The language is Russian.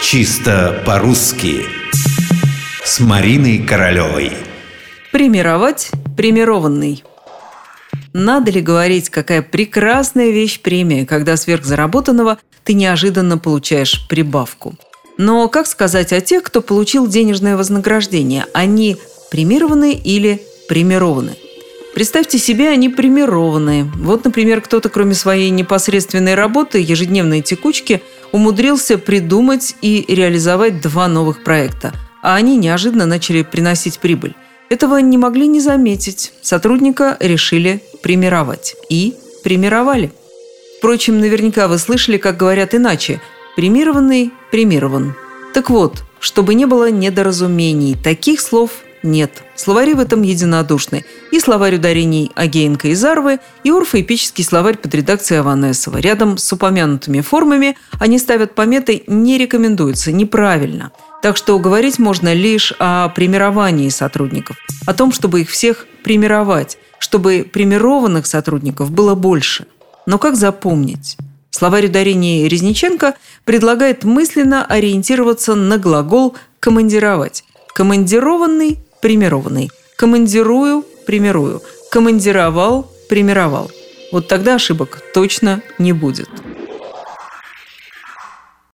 Чисто по-русски С Мариной Королевой Примировать примированный Надо ли говорить, какая прекрасная вещь премия, когда сверхзаработанного ты неожиданно получаешь прибавку. Но как сказать о тех, кто получил денежное вознаграждение? Они премированы или премированы? Представьте себе, они премированные. Вот, например, кто-то, кроме своей непосредственной работы, ежедневной текучки, умудрился придумать и реализовать два новых проекта, а они неожиданно начали приносить прибыль. Этого не могли не заметить. Сотрудника решили премировать. И премировали. Впрочем, наверняка вы слышали, как говорят иначе. Премированный премирован. Так вот, чтобы не было недоразумений, таких слов нет. Словари в этом единодушны. И словарь ударений Агеенко и Зарвы, и орфоэпический словарь под редакцией Аванесова. Рядом с упомянутыми формами они ставят пометой «не рекомендуется», неправильно. Так что говорить можно лишь о премировании сотрудников, о том, чтобы их всех премировать, чтобы премированных сотрудников было больше. Но как запомнить? Словарь ударений Резниченко предлагает мысленно ориентироваться на глагол «командировать». Командированный примированный. Командирую, примирую. Командировал, примировал. Вот тогда ошибок точно не будет.